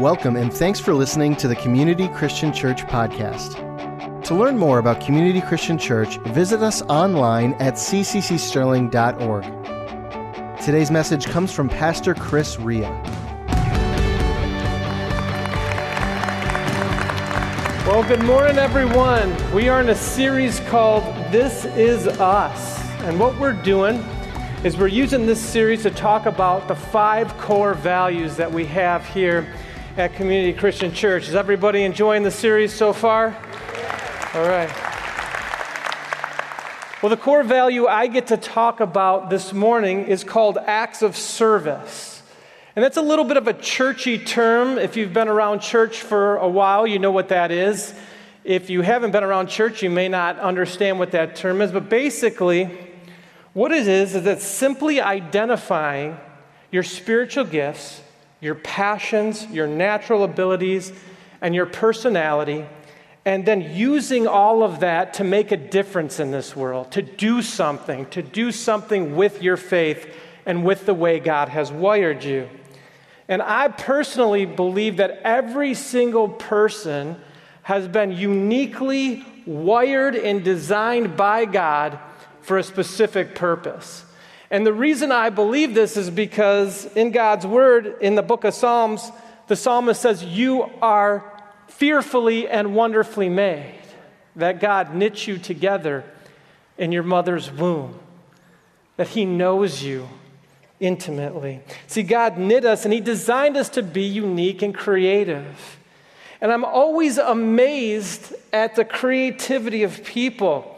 Welcome and thanks for listening to the Community Christian Church podcast. To learn more about Community Christian Church, visit us online at cccsterling.org. Today's message comes from Pastor Chris Ria. Well, good morning, everyone. We are in a series called This Is Us. And what we're doing is we're using this series to talk about the five core values that we have here at Community Christian Church. Is everybody enjoying the series so far? All right. Well, the core value I get to talk about this morning is called acts of service. And that's a little bit of a churchy term. If you've been around church for a while, you know what that is. If you haven't been around church, you may not understand what that term is. But basically, what it is, is it's simply identifying your spiritual gifts your passions, your natural abilities, and your personality, and then using all of that to make a difference in this world, to do something, to do something with your faith and with the way God has wired you. And I personally believe that every single person has been uniquely wired and designed by God for a specific purpose. And the reason I believe this is because in God's word, in the book of Psalms, the psalmist says, You are fearfully and wonderfully made, that God knit you together in your mother's womb, that He knows you intimately. See, God knit us and He designed us to be unique and creative. And I'm always amazed at the creativity of people.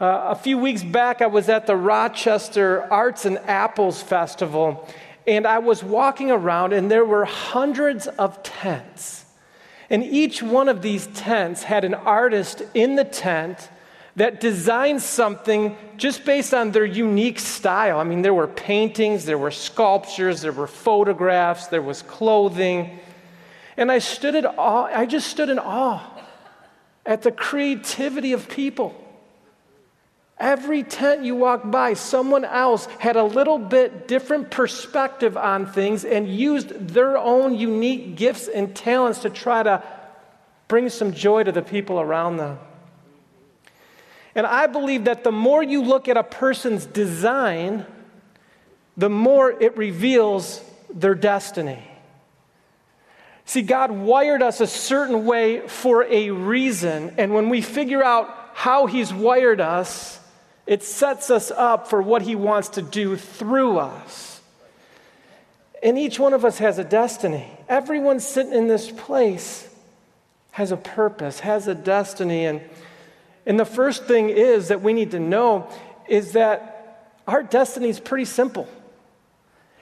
Uh, a few weeks back, I was at the Rochester Arts and Apples Festival, and I was walking around, and there were hundreds of tents. And each one of these tents had an artist in the tent that designed something just based on their unique style. I mean, there were paintings, there were sculptures, there were photographs, there was clothing. And I stood in awe, I just stood in awe at the creativity of people. Every tent you walk by, someone else had a little bit different perspective on things and used their own unique gifts and talents to try to bring some joy to the people around them. And I believe that the more you look at a person's design, the more it reveals their destiny. See, God wired us a certain way for a reason, and when we figure out how He's wired us, it sets us up for what He wants to do through us. And each one of us has a destiny. Everyone sitting in this place has a purpose, has a destiny. And, and the first thing is that we need to know is that our destiny is pretty simple.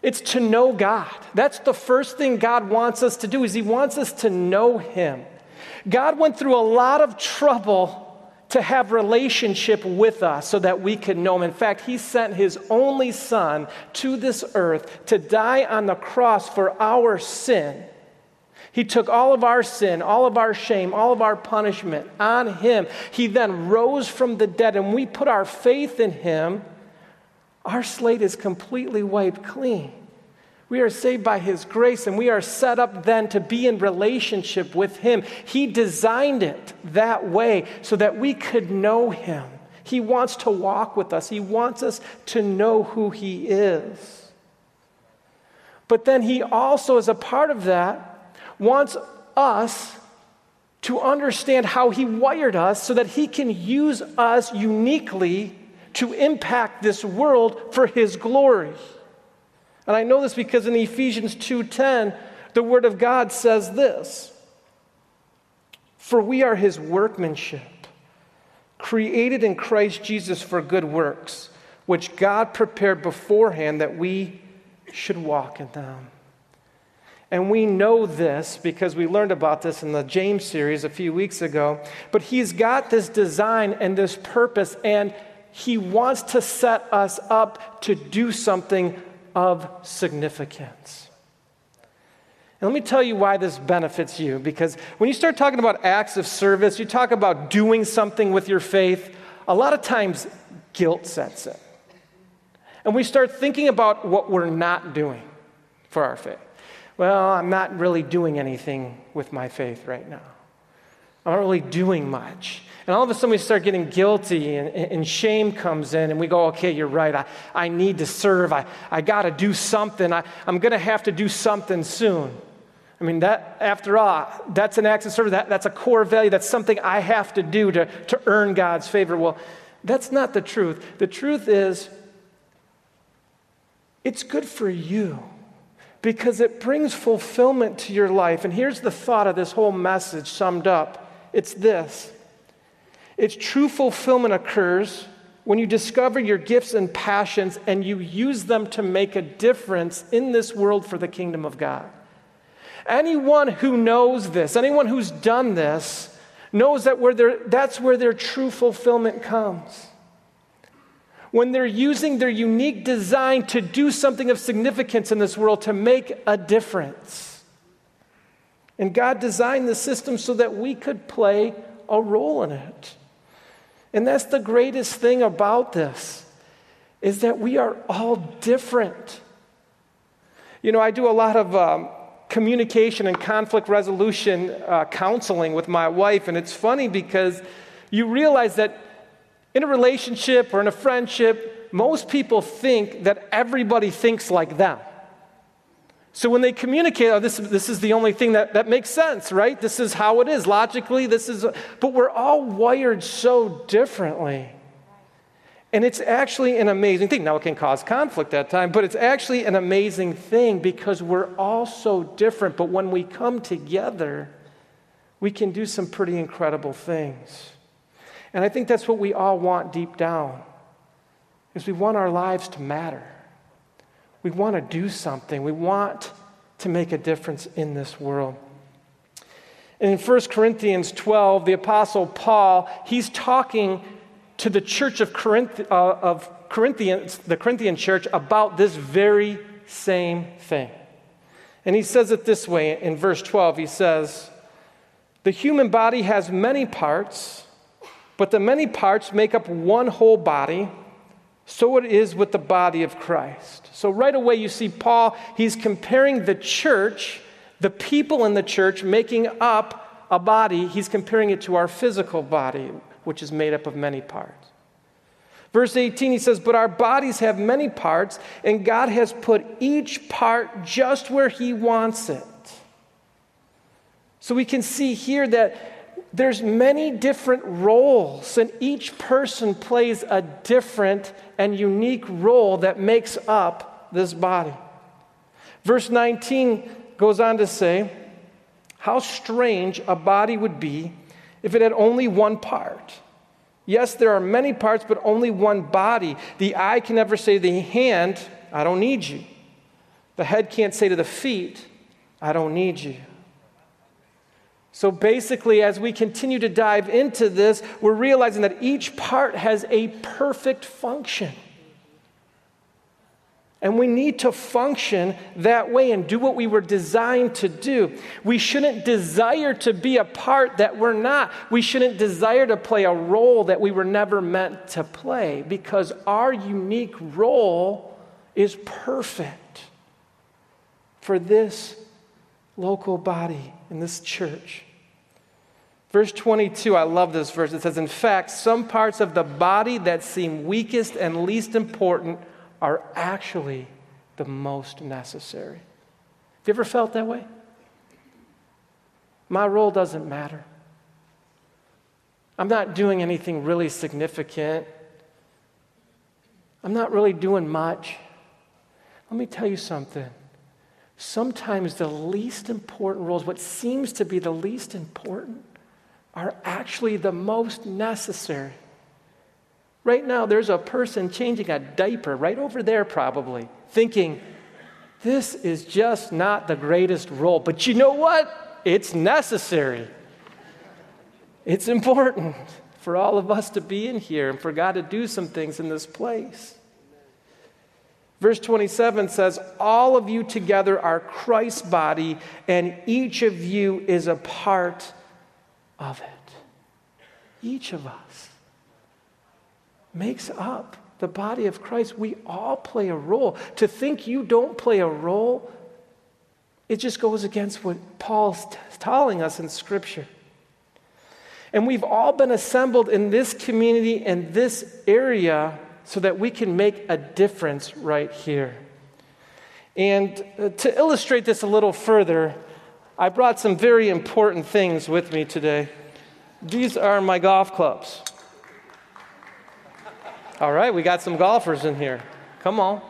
It's to know God. That's the first thing God wants us to do is he wants us to know him. God went through a lot of trouble to have relationship with us so that we could know him. In fact, he sent his only son to this earth to die on the cross for our sin. He took all of our sin, all of our shame, all of our punishment on him. He then rose from the dead, and we put our faith in him. Our slate is completely wiped clean. We are saved by His grace and we are set up then to be in relationship with Him. He designed it that way so that we could know Him. He wants to walk with us, He wants us to know who He is. But then He also, as a part of that, wants us to understand how He wired us so that He can use us uniquely to impact this world for His glory. And I know this because in Ephesians 2:10, the word of God says this: "For we are his workmanship, created in Christ Jesus for good works, which God prepared beforehand that we should walk in them." And we know this because we learned about this in the James series a few weeks ago. But he's got this design and this purpose, and he wants to set us up to do something of significance. And let me tell you why this benefits you. Because when you start talking about acts of service, you talk about doing something with your faith, a lot of times guilt sets in. And we start thinking about what we're not doing for our faith. Well, I'm not really doing anything with my faith right now. I'm not really doing much. And all of a sudden, we start getting guilty, and, and shame comes in, and we go, okay, you're right. I, I need to serve. I, I got to do something. I, I'm going to have to do something soon. I mean, that, after all, that's an act of service. That, that's a core value. That's something I have to do to, to earn God's favor. Well, that's not the truth. The truth is, it's good for you because it brings fulfillment to your life. And here's the thought of this whole message summed up it's this it's true fulfillment occurs when you discover your gifts and passions and you use them to make a difference in this world for the kingdom of God. Anyone who knows this, anyone who's done this, knows that where that's where their true fulfillment comes. When they're using their unique design to do something of significance in this world, to make a difference. And God designed the system so that we could play a role in it. And that's the greatest thing about this is that we are all different. You know, I do a lot of um, communication and conflict resolution uh, counseling with my wife, and it's funny because you realize that in a relationship or in a friendship, most people think that everybody thinks like them. So when they communicate, oh, this, this is the only thing that, that makes sense, right? This is how it is. Logically, this is, but we're all wired so differently. And it's actually an amazing thing. Now, it can cause conflict at times, but it's actually an amazing thing because we're all so different. But when we come together, we can do some pretty incredible things. And I think that's what we all want deep down is we want our lives to matter. We want to do something. We want to make a difference in this world. And in 1 Corinthians 12, the Apostle Paul, he's talking to the church of, Corinth, uh, of Corinthians, the Corinthian church, about this very same thing. And he says it this way in verse 12 he says, The human body has many parts, but the many parts make up one whole body. So it is with the body of Christ. So, right away, you see Paul, he's comparing the church, the people in the church making up a body, he's comparing it to our physical body, which is made up of many parts. Verse 18, he says, But our bodies have many parts, and God has put each part just where he wants it. So we can see here that there's many different roles and each person plays a different and unique role that makes up this body. Verse 19 goes on to say how strange a body would be if it had only one part. Yes there are many parts but only one body. The eye can never say to the hand i don't need you. The head can't say to the feet i don't need you so basically, as we continue to dive into this, we're realizing that each part has a perfect function. And we need to function that way and do what we were designed to do. We shouldn't desire to be a part that we're not. We shouldn't desire to play a role that we were never meant to play because our unique role is perfect for this local body in this church. Verse 22, I love this verse. It says, In fact, some parts of the body that seem weakest and least important are actually the most necessary. Have you ever felt that way? My role doesn't matter. I'm not doing anything really significant. I'm not really doing much. Let me tell you something. Sometimes the least important roles, what seems to be the least important, are actually the most necessary. Right now, there's a person changing a diaper right over there, probably, thinking, this is just not the greatest role. But you know what? It's necessary. It's important for all of us to be in here and for God to do some things in this place. Verse 27 says, All of you together are Christ's body, and each of you is a part of it. Each of us makes up the body of Christ. We all play a role. To think you don't play a role It just goes against what Paul's t- telling us in Scripture. And we've all been assembled in this community and this area so that we can make a difference right here. And uh, to illustrate this a little further, I brought some very important things with me today. These are my golf clubs. All right, we got some golfers in here. Come on.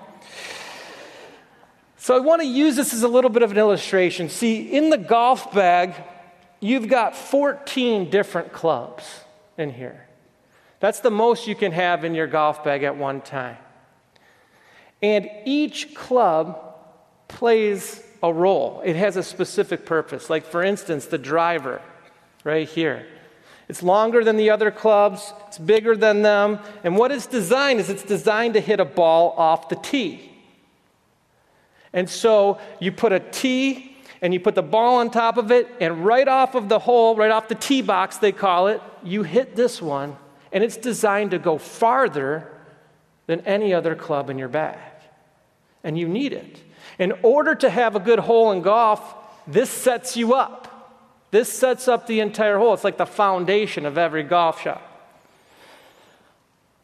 So I want to use this as a little bit of an illustration. See, in the golf bag, you've got 14 different clubs in here. That's the most you can have in your golf bag at one time. And each club plays a role, it has a specific purpose. Like, for instance, the driver right here. It's longer than the other clubs, it's bigger than them. And what it's designed is it's designed to hit a ball off the tee. And so you put a tee and you put the ball on top of it, and right off of the hole, right off the tee box, they call it, you hit this one, and it's designed to go farther than any other club in your bag. And you need it. In order to have a good hole in golf, this sets you up. This sets up the entire hole. It's like the foundation of every golf shot.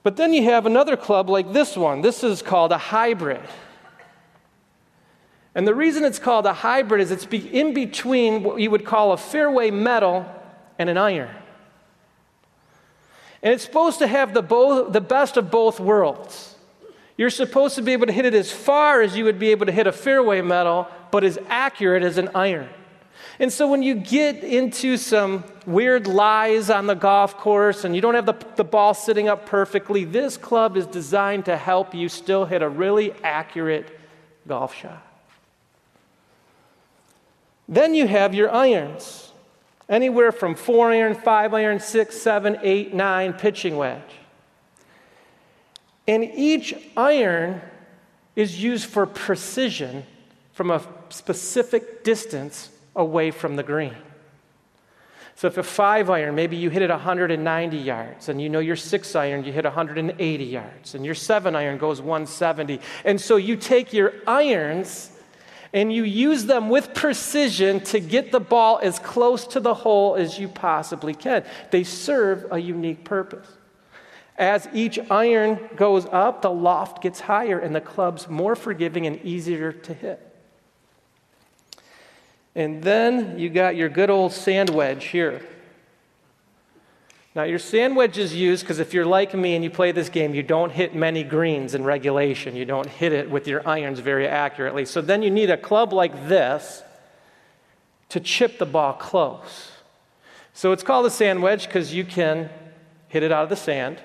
But then you have another club like this one. This is called a hybrid. And the reason it's called a hybrid is it's in between what you would call a fairway metal and an iron. And it's supposed to have the, both, the best of both worlds. You're supposed to be able to hit it as far as you would be able to hit a fairway metal, but as accurate as an iron. And so when you get into some weird lies on the golf course and you don't have the, the ball sitting up perfectly, this club is designed to help you still hit a really accurate golf shot. Then you have your irons, anywhere from four iron, five iron, six, seven, eight, nine pitching wedge. And each iron is used for precision from a specific distance away from the green. So if a five iron, maybe you hit it 190 yards, and you know your six iron, you hit 180 yards, and your seven iron goes 170. And so you take your irons and you use them with precision to get the ball as close to the hole as you possibly can. They serve a unique purpose. As each iron goes up, the loft gets higher and the club's more forgiving and easier to hit. And then you got your good old sand wedge here. Now, your sand wedge is used because if you're like me and you play this game, you don't hit many greens in regulation. You don't hit it with your irons very accurately. So then you need a club like this to chip the ball close. So it's called a sand wedge because you can hit it out of the sand.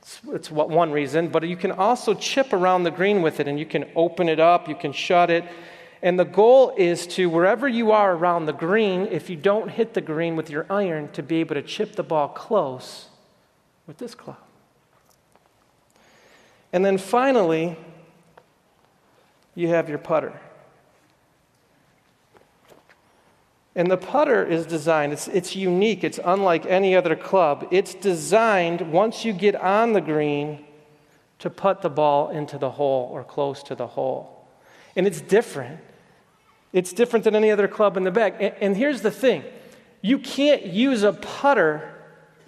It's, it's one reason, but you can also chip around the green with it and you can open it up, you can shut it. And the goal is to, wherever you are around the green, if you don't hit the green with your iron, to be able to chip the ball close with this club. And then finally, you have your putter. And the putter is designed, it's, it's unique, it's unlike any other club. It's designed, once you get on the green, to put the ball into the hole or close to the hole. And it's different it's different than any other club in the bag. And, and here's the thing you can't use a putter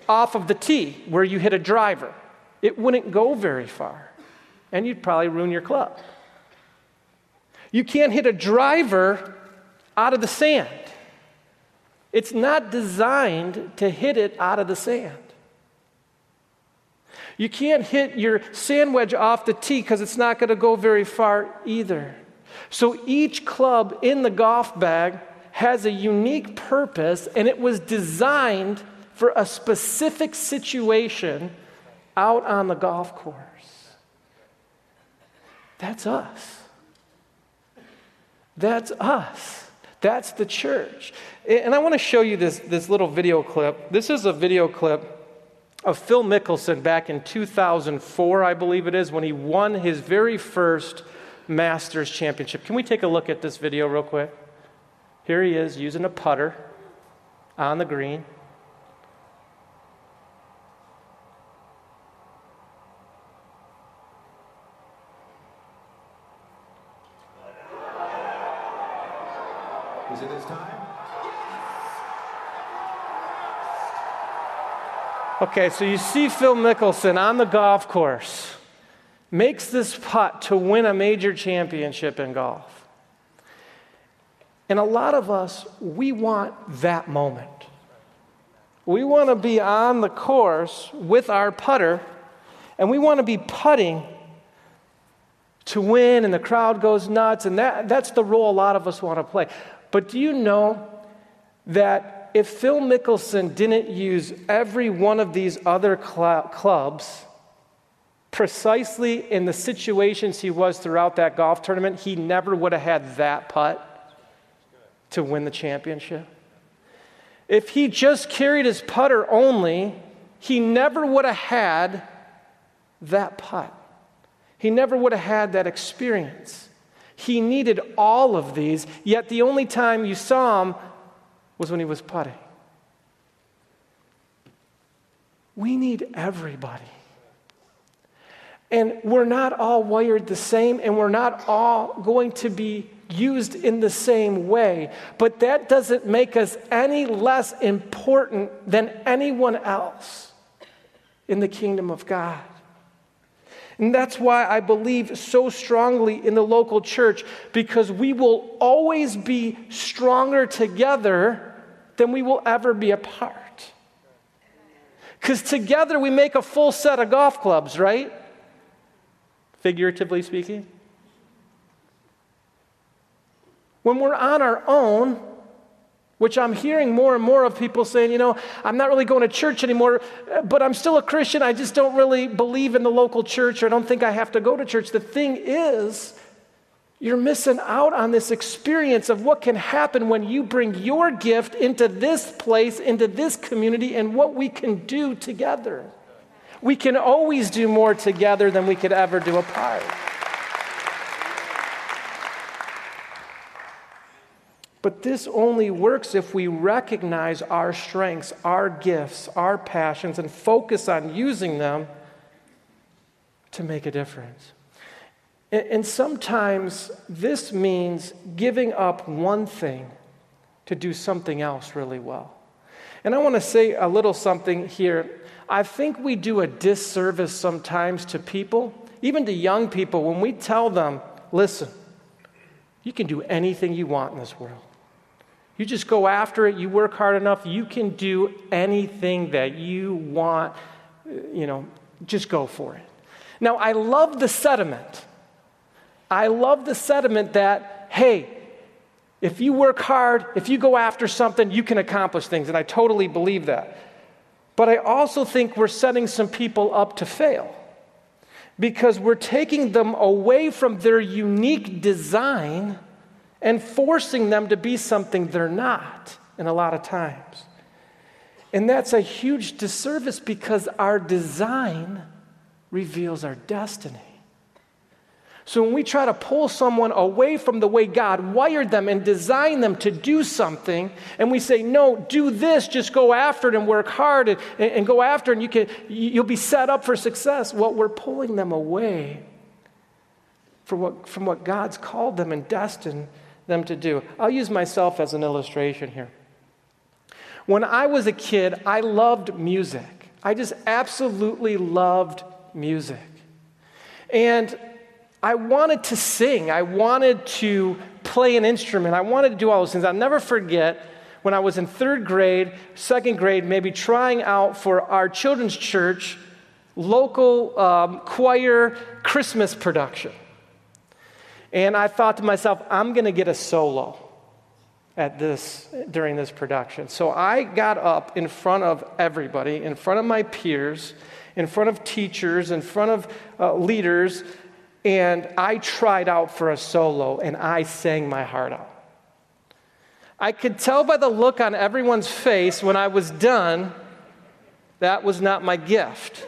off of the tee where you hit a driver, it wouldn't go very far, and you'd probably ruin your club. You can't hit a driver out of the sand. It's not designed to hit it out of the sand. You can't hit your sand wedge off the tee because it's not going to go very far either. So each club in the golf bag has a unique purpose, and it was designed for a specific situation out on the golf course. That's us. That's us. That's the church. And I want to show you this, this little video clip. This is a video clip of Phil Mickelson back in 2004, I believe it is, when he won his very first Masters Championship. Can we take a look at this video real quick? Here he is using a putter on the green. Okay, so you see Phil Mickelson on the golf course makes this putt to win a major championship in golf. And a lot of us, we want that moment. We want to be on the course with our putter, and we want to be putting to win, and the crowd goes nuts, and that, that's the role a lot of us want to play. But do you know that if Phil Mickelson didn't use every one of these other cl- clubs precisely in the situations he was throughout that golf tournament, he never would have had that putt to win the championship. If he just carried his putter only, he never would have had that putt. He never would have had that experience. He needed all of these, yet the only time you saw him was when he was putting. We need everybody. And we're not all wired the same, and we're not all going to be used in the same way. But that doesn't make us any less important than anyone else in the kingdom of God. And that's why I believe so strongly in the local church, because we will always be stronger together than we will ever be apart. Because together we make a full set of golf clubs, right? figuratively speaking. When we're on our own, which I'm hearing more and more of people saying, you know, I'm not really going to church anymore, but I'm still a Christian. I just don't really believe in the local church or I don't think I have to go to church. The thing is, you're missing out on this experience of what can happen when you bring your gift into this place, into this community, and what we can do together. We can always do more together than we could ever do apart. But this only works if we recognize our strengths, our gifts, our passions, and focus on using them to make a difference. And sometimes this means giving up one thing to do something else really well. And I want to say a little something here I think we do a disservice sometimes to people, even to young people, when we tell them, listen, you can do anything you want in this world. You just go after it, you work hard enough, you can do anything that you want, uh, you know, just go for it. Now, I love the sediment. I love the sediment that, hey, if you work hard, if you go after something, you can accomplish things. And I totally believe that. But I also think we're setting some people up to fail because we're taking them away from their unique design and forcing them to be something they're not in a lot of times. And that's a huge disservice because our design reveals our destiny. So when we try to pull someone away from the way God wired them and designed them to do something, and we say, no, do this, just go after it and work hard and, and go after it, and you can, you'll be set up for success. Well, we're pulling them away from what, from what God's called them and destined them to do. I'll use myself as an illustration here. When I was a kid, I loved music. I just absolutely loved music. And I wanted to sing. I wanted to play an instrument. I wanted to do all those things. I'll never forget when I was in third grade, second grade, maybe trying out for our children's church local um, choir Christmas production. And I thought to myself, I'm going to get a solo at this during this production. So I got up in front of everybody, in front of my peers, in front of teachers, in front of uh, leaders, and I tried out for a solo and I sang my heart out. I could tell by the look on everyone's face when I was done that was not my gift.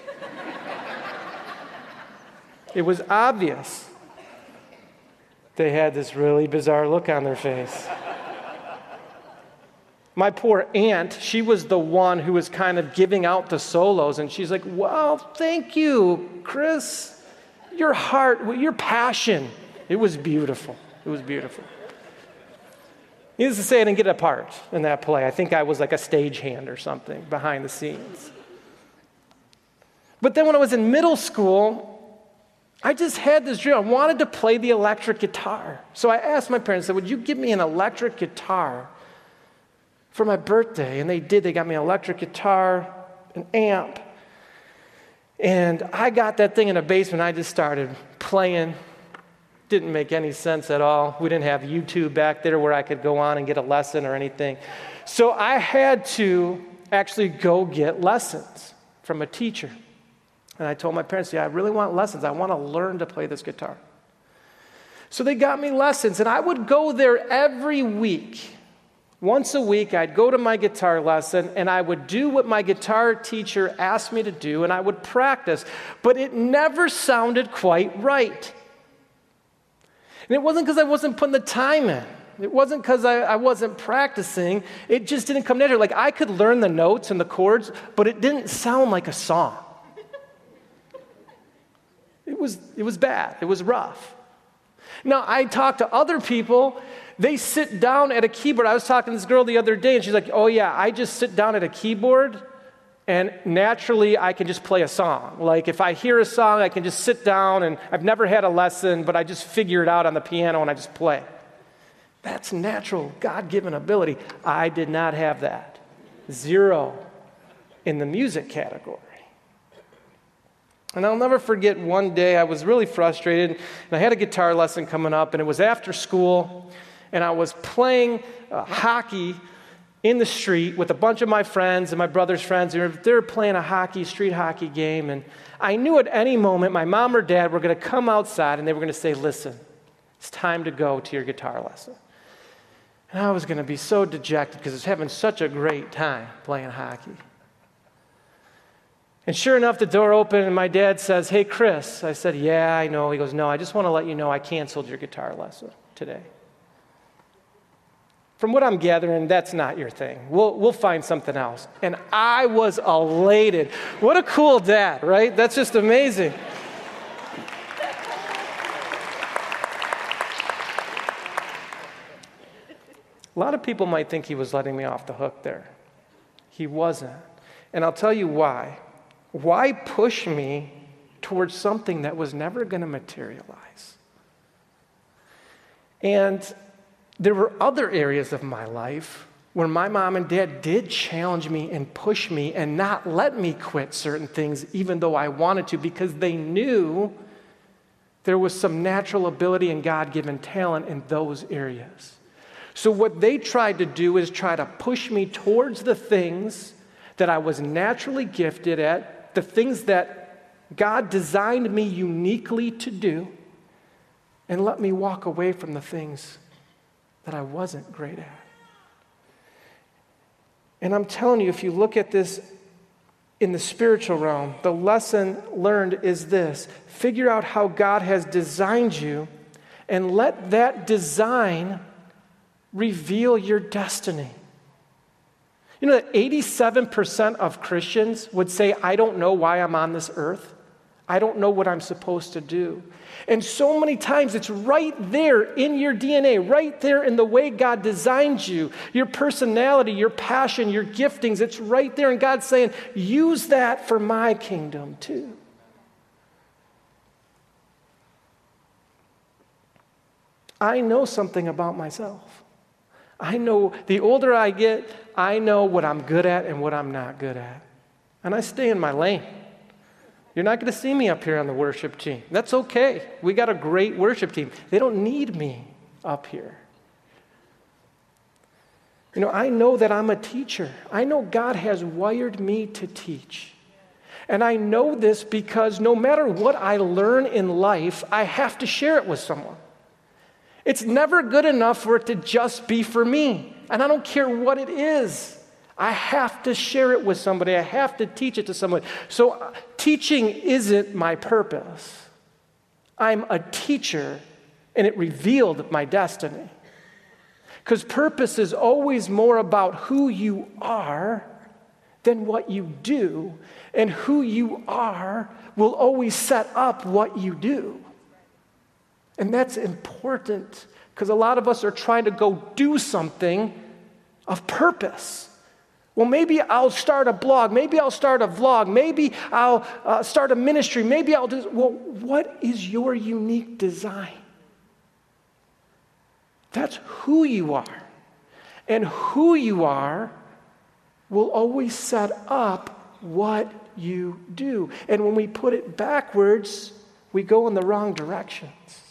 it was obvious. They had this really bizarre look on their face. My poor aunt, she was the one who was kind of giving out the solos, and she's like, Well, thank you, Chris your heart, your passion. It was beautiful. It was beautiful. Needless to say, I didn't get a part in that play. I think I was like a stagehand or something behind the scenes. But then when I was in middle school, I just had this dream. I wanted to play the electric guitar. So I asked my parents, said, Would you give me an electric guitar for my birthday? And they did. They got me an electric guitar, an amp. And I got that thing in a basement. I just started playing didn't make any sense at all. We didn't have YouTube back there where I could go on and get a lesson or anything. So I had to actually go get lessons from a teacher. And I told my parents, yeah, I really want lessons. I want to learn to play this guitar. So they got me lessons, and I would go there every week. Once a week, I'd go to my guitar lesson and I would do what my guitar teacher asked me to do, and I would practice. But it never sounded quite right. And it wasn't because I wasn't putting the time in. It wasn't because I, I, wasn't practicing. It just didn't come natural. Like I could learn the notes and the chords, but it didn't sound like a song. It was, it was bad. It was rough. Now, I talk to other people. They sit down at a keyboard. I was talking to this girl the other day, and she's like, Oh, yeah, I just sit down at a keyboard and naturally, I can just play a song. Like if I hear a song, I can just sit down and I've never had a lesson, but I just figure it out on the piano and I just play. That's natural, God given ability. I did not have that. Zero in the music category. And I'll never forget one day I was really frustrated, and I had a guitar lesson coming up, and it was after school, and I was playing uh, hockey in the street with a bunch of my friends and my brother's friends. And they were playing a hockey, street hockey game. And I knew at any moment my mom or dad were going to come outside and they were going to say, Listen, it's time to go to your guitar lesson. And I was going to be so dejected because I was having such a great time playing hockey. And sure enough, the door opened and my dad says, Hey, Chris. I said, Yeah, I know. He goes, No, I just want to let you know I canceled your guitar lesson today. From what I'm gathering, that's not your thing. We'll, we'll find something else. And I was elated. What a cool dad, right? That's just amazing. A lot of people might think he was letting me off the hook there. He wasn't. And I'll tell you why. Why push me towards something that was never going to materialize? And there were other areas of my life where my mom and dad did challenge me and push me and not let me quit certain things, even though I wanted to, because they knew there was some natural ability and God given talent in those areas. So, what they tried to do is try to push me towards the things that I was naturally gifted at, the things that God designed me uniquely to do, and let me walk away from the things that I wasn't great at. And I'm telling you, if you look at this in the spiritual realm, the lesson learned is this figure out how God has designed you and let that design reveal your destiny. You know that 87% of Christians would say, I don't know why I'm on this earth. I don't know what I'm supposed to do. And so many times it's right there in your DNA, right there in the way God designed you, your personality, your passion, your giftings. It's right there. And God's saying, use that for my kingdom too. I know something about myself. I know the older I get, I know what I'm good at and what I'm not good at. And I stay in my lane. You're not going to see me up here on the worship team. That's okay. We got a great worship team. They don't need me up here. You know, I know that I'm a teacher. I know God has wired me to teach. And I know this because no matter what I learn in life, I have to share it with someone. It's never good enough for it to just be for me. And I don't care what it is. I have to share it with somebody. I have to teach it to someone. So, uh, teaching isn't my purpose. I'm a teacher, and it revealed my destiny. Because purpose is always more about who you are than what you do, and who you are will always set up what you do. And that's important Because a lot of us are trying to go do something of purpose. Well, maybe I'll start a blog. Maybe I'll start a vlog. Maybe I'll uh, start a ministry. Maybe I'll do. Well, what is your unique design? That's who you are. And who you are will always set up what you do. And when we put it backwards, we go in the wrong directions.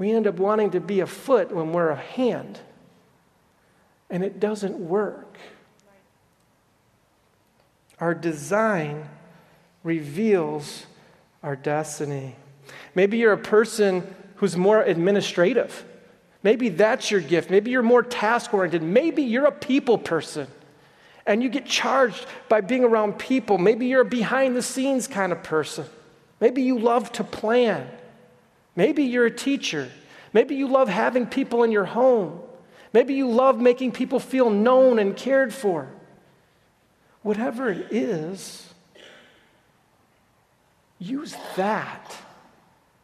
We end up wanting to be a foot when we're a hand, and it doesn't work. Our design reveals our destiny. Maybe you're a person who's more administrative. Maybe that's your gift. Maybe you're more task oriented. Maybe you're a people person and you get charged by being around people. Maybe you're a behind the scenes kind of person. Maybe you love to plan. Maybe you're a teacher. Maybe you love having people in your home. Maybe you love making people feel known and cared for. Whatever it is, use that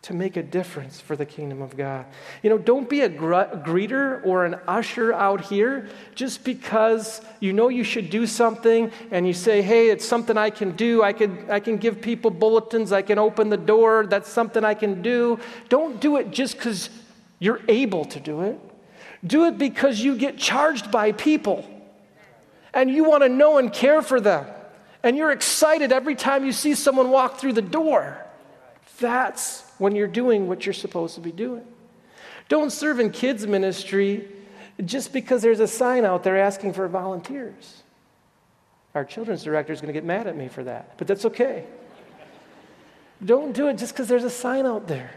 to make a difference for the kingdom of God. You know, don't be a greeter or an usher out here just because you know you should do something and you say, hey, it's something I can do. I can, I can give people bulletins. I can open the door. That's something I can do. Don't do it just because you're able to do it. Do it because you get charged by people and you want to know and care for them. And you're excited every time you see someone walk through the door. That's when you're doing what you're supposed to be doing. Don't serve in kids' ministry just because there's a sign out there asking for volunteers. Our children's director is going to get mad at me for that, but that's okay. Don't do it just because there's a sign out there.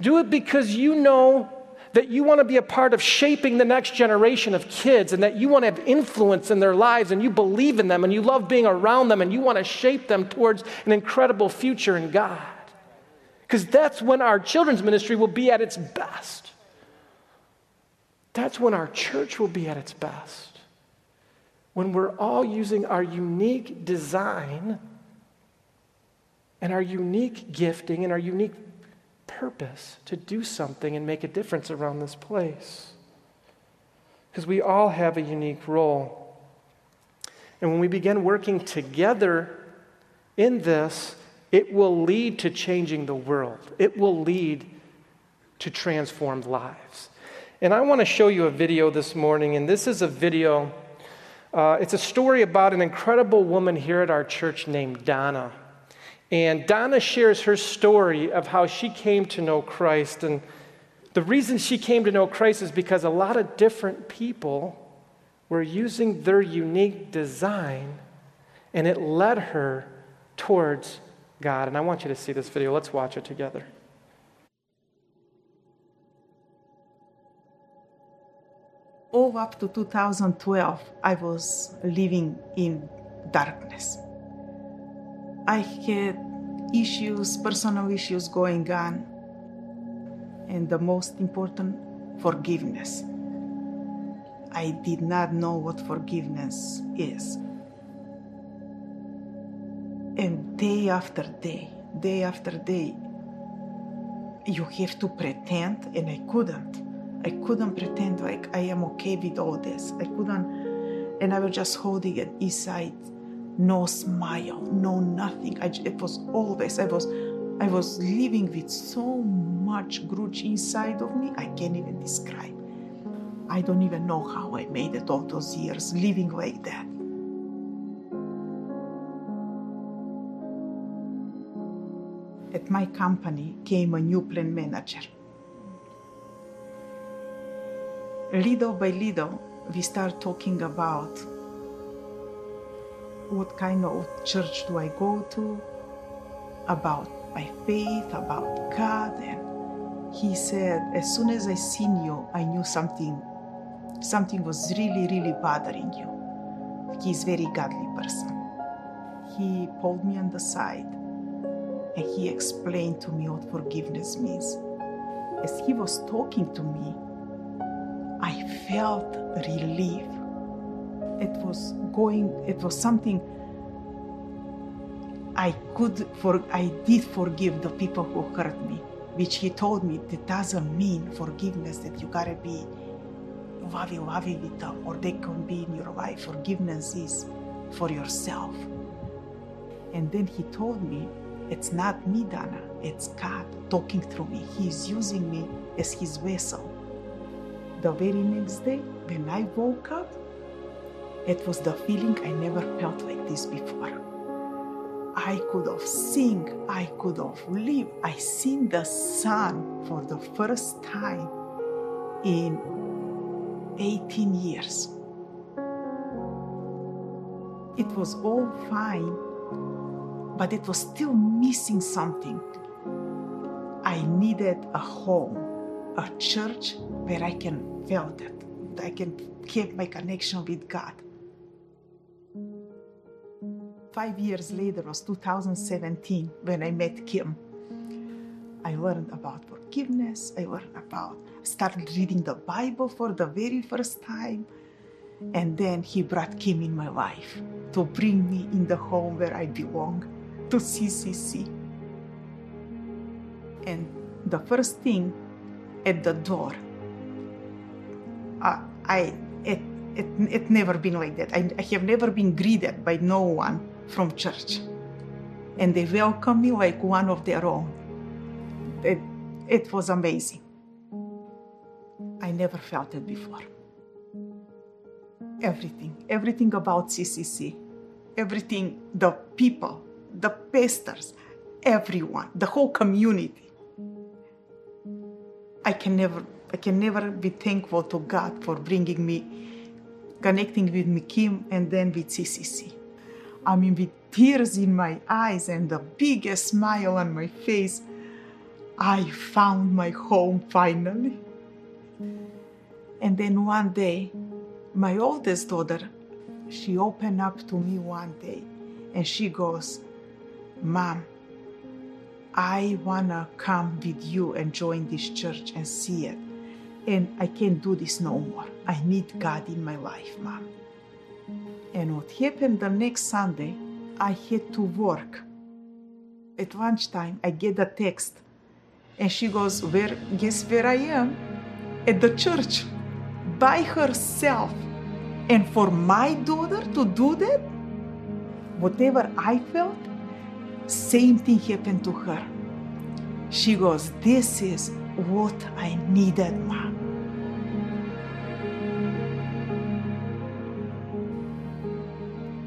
Do it because you know that you want to be a part of shaping the next generation of kids and that you want to have influence in their lives and you believe in them and you love being around them and you want to shape them towards an incredible future in God. Because that's when our children's ministry will be at its best. That's when our church will be at its best. When we're all using our unique design and our unique gifting and our unique purpose to do something and make a difference around this place. Because we all have a unique role. And when we begin working together in this, it will lead to changing the world. It will lead to transformed lives. And I want to show you a video this morning, and this is a video. Uh, it's a story about an incredible woman here at our church named Donna. And Donna shares her story of how she came to know Christ. And the reason she came to know Christ is because a lot of different people were using their unique design, and it led her towards God. And I want you to see this video. Let's watch it together. All up to 2012, I was living in darkness. I had issues, personal issues going on, and the most important, forgiveness. I did not know what forgiveness is. And day after day, day after day, you have to pretend, and I couldn't. I couldn't pretend like I am okay with all this. I couldn't, and I was just holding it inside, no smile, no nothing. I, it was always I was, I was living with so much grudge inside of me. I can't even describe. I don't even know how I made it all those years living like that. At my company came a new plant manager. Little by little, we start talking about what kind of church do I go to, about my faith, about God. And he said, as soon as I seen you, I knew something, something was really, really bothering you. He's very godly person. He pulled me on the side and he explained to me what forgiveness means. As he was talking to me, I felt relief. It was going, it was something I could for I did forgive the people who hurt me. which he told me that doesn't mean forgiveness that you gotta be lovey lovey with them or they can be in your life. Forgiveness is for yourself. And then he told me, it's not me, Donna, it's God talking through me. He's using me as his vessel. The very next day, when I woke up, it was the feeling I never felt like this before. I could have sing, I could have lived. I seen the sun for the first time in 18 years. It was all fine, but it was still missing something. I needed a home, a church where I can feel that, I can keep my connection with God. Five years later was 2017 when I met Kim. I learned about forgiveness. I learned about, started reading the Bible for the very first time. And then he brought Kim in my life to bring me in the home where I belong, to CCC. And the first thing at the door, uh, I it, it it never been like that. I, I have never been greeted by no one from church, and they welcome me like one of their own. It it was amazing. I never felt it before. Everything, everything about CCC, everything, the people, the pastors, everyone, the whole community. I can never, I can never be thankful to God for bringing me, connecting with me, Kim, and then with CCC. I mean, with tears in my eyes and the biggest smile on my face, I found my home finally. And then one day, my oldest daughter, she opened up to me one day and she goes, Mom, I wanna come with you and join this church and see it. And I can't do this no more. I need God in my life, Mom. And what happened the next Sunday, I had to work. At lunchtime, I get a text, and she goes, "Where? Guess where I am? At the church, by herself." And for my daughter to do that, whatever I felt, same thing happened to her. She goes, "This is what I needed, Mom."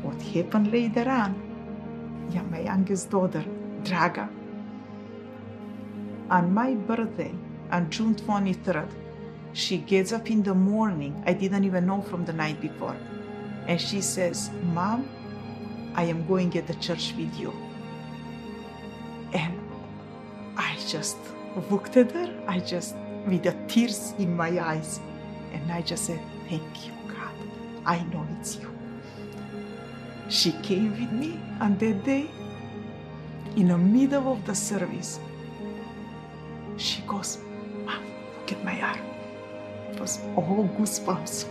What happened later on? Yeah, my youngest daughter, Draga, on my birthday, on June 23rd, she gets up in the morning. I didn't even know from the night before. And she says, Mom, I am going at the church with you. Just looked at her, I just, with the tears in my eyes, and I just said, Thank you, God. I know it's you. She came with me on that day in the middle of the service. She goes, Mom, look at my arm. It was all goosebumps.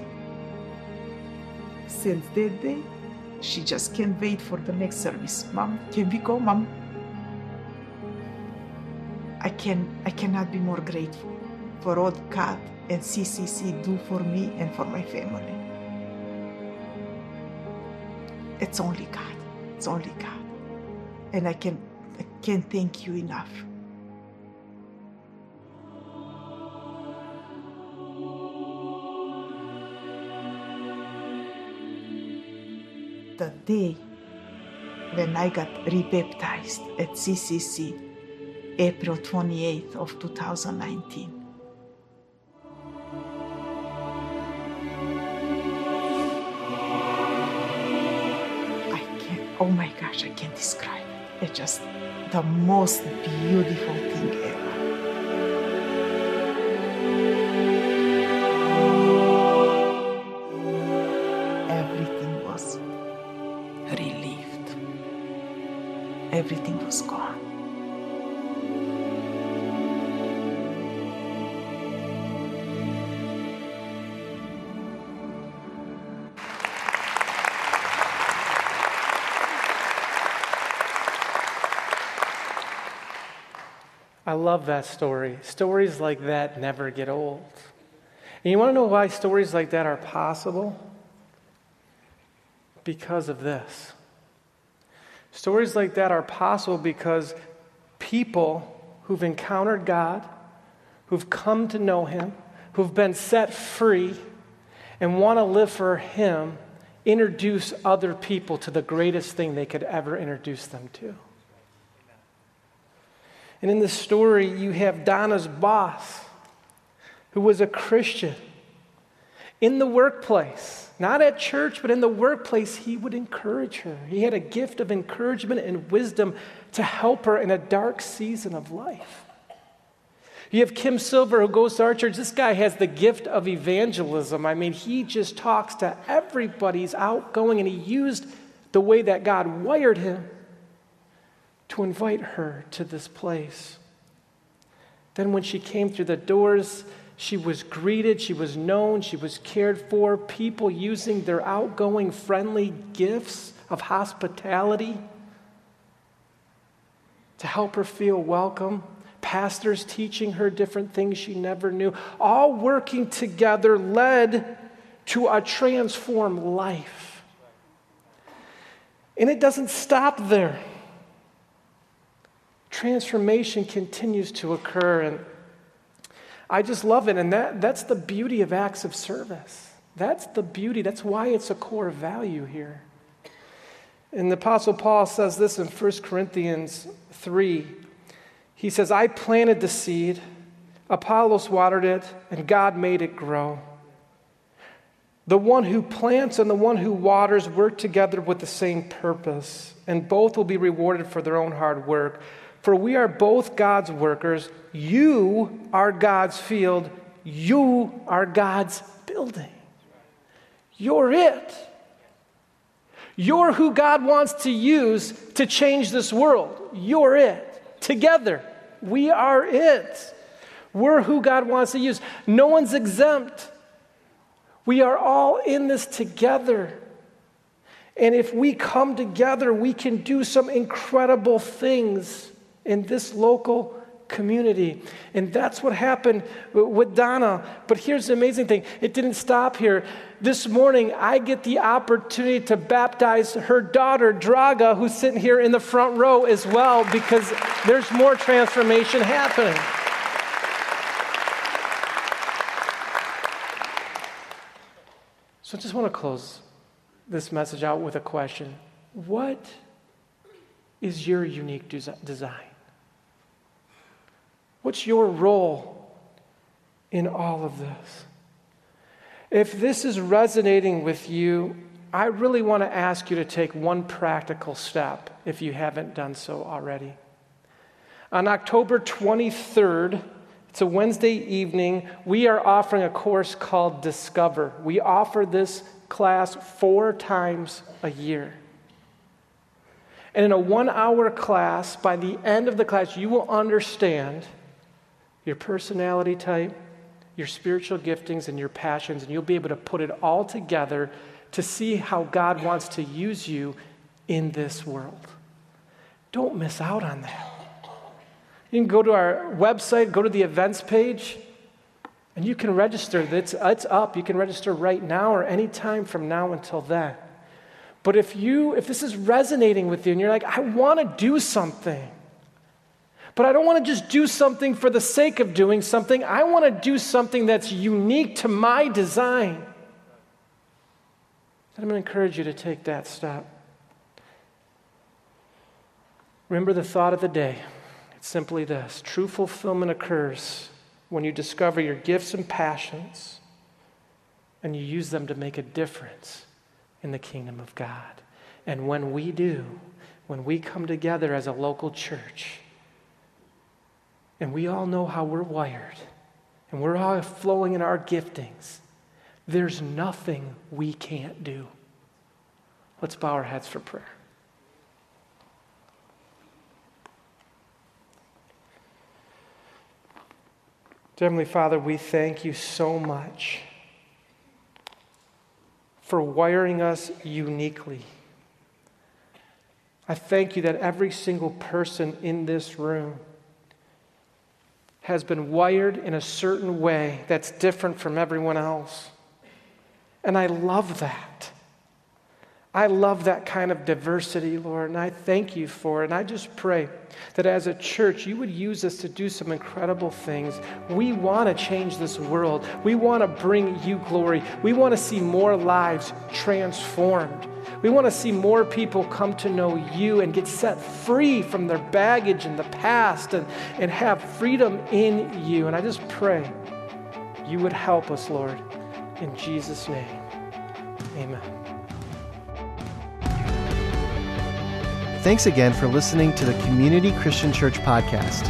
Since that day, she just can't wait for the next service. Mom, can we go, Mom? I can I cannot be more grateful for all God and CCC do for me and for my family. It's only God. It's only God. And I can I can't thank you enough. The day when I got rebaptized at CCC, April 28th of 2019. I can't, oh my gosh, I can't describe it. It's just the most beautiful thing ever. Everything was relieved. Everything was gone. I love that story. Stories like that never get old. And you want to know why stories like that are possible? Because of this. Stories like that are possible because people who've encountered God, who've come to know Him, who've been set free, and want to live for Him, introduce other people to the greatest thing they could ever introduce them to. And in the story, you have Donna's boss, who was a Christian. In the workplace, not at church, but in the workplace, he would encourage her. He had a gift of encouragement and wisdom to help her in a dark season of life. You have Kim Silver who goes to our church. This guy has the gift of evangelism. I mean, he just talks to everybody. He's outgoing, and he used the way that God wired him to invite her to this place. Then, when she came through the doors, she was greeted, she was known, she was cared for. People using their outgoing, friendly gifts of hospitality to help her feel welcome. Pastors teaching her different things she never knew. All working together led to a transformed life. And it doesn't stop there transformation continues to occur. And I just love it. And that, that's the beauty of acts of service. That's the beauty. That's why it's a core value here. And the Apostle Paul says this in 1 Corinthians 3. He says, I planted the seed, Apollos watered it, and God made it grow. The one who plants and the one who waters work together with the same purpose, and both will be rewarded for their own hard work. For we are both God's workers. You are God's field. You are God's building. You're it. You're who God wants to use to change this world. You're it. Together, we are it. We're who God wants to use. No one's exempt. We are all in this together. And if we come together, we can do some incredible things in this local community. And that's what happened with Donna. But here's the amazing thing it didn't stop here. This morning, I get the opportunity to baptize her daughter, Draga, who's sitting here in the front row as well, because there's more transformation happening. So I just want to close this message out with a question What is your unique design? What's your role in all of this? If this is resonating with you, I really want to ask you to take one practical step if you haven't done so already. On October 23rd, it's a Wednesday evening, we are offering a course called Discover. We offer this class four times a year. And in a one hour class, by the end of the class, you will understand your personality type, your spiritual giftings, and your passions, and you'll be able to put it all together to see how God wants to use you in this world. Don't miss out on that. You can go to our website, go to the events page, and you can register. It's, it's up. You can register right now or any time from now until then. But if you, if this is resonating with you and you're like, I want to do something, but I don't want to just do something for the sake of doing something. I want to do something that's unique to my design. And I'm going to encourage you to take that step. Remember the thought of the day. It's simply this true fulfillment occurs when you discover your gifts and passions and you use them to make a difference in the kingdom of God. And when we do, when we come together as a local church, and we all know how we're wired, and we're all flowing in our giftings. There's nothing we can't do. Let's bow our heads for prayer. Heavenly Father, we thank you so much for wiring us uniquely. I thank you that every single person in this room has been wired in a certain way that's different from everyone else. And I love that. I love that kind of diversity, Lord, and I thank you for it. And I just pray that as a church, you would use us to do some incredible things. We want to change this world. We want to bring you glory. We want to see more lives transformed. We want to see more people come to know you and get set free from their baggage in the past and, and have freedom in you. And I just pray you would help us, Lord. In Jesus' name, amen. Thanks again for listening to the Community Christian Church podcast.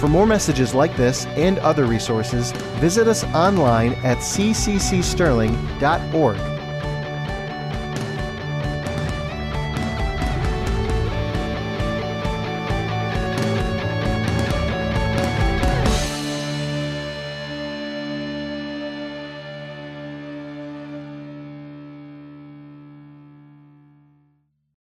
For more messages like this and other resources, visit us online at cccsterling.org.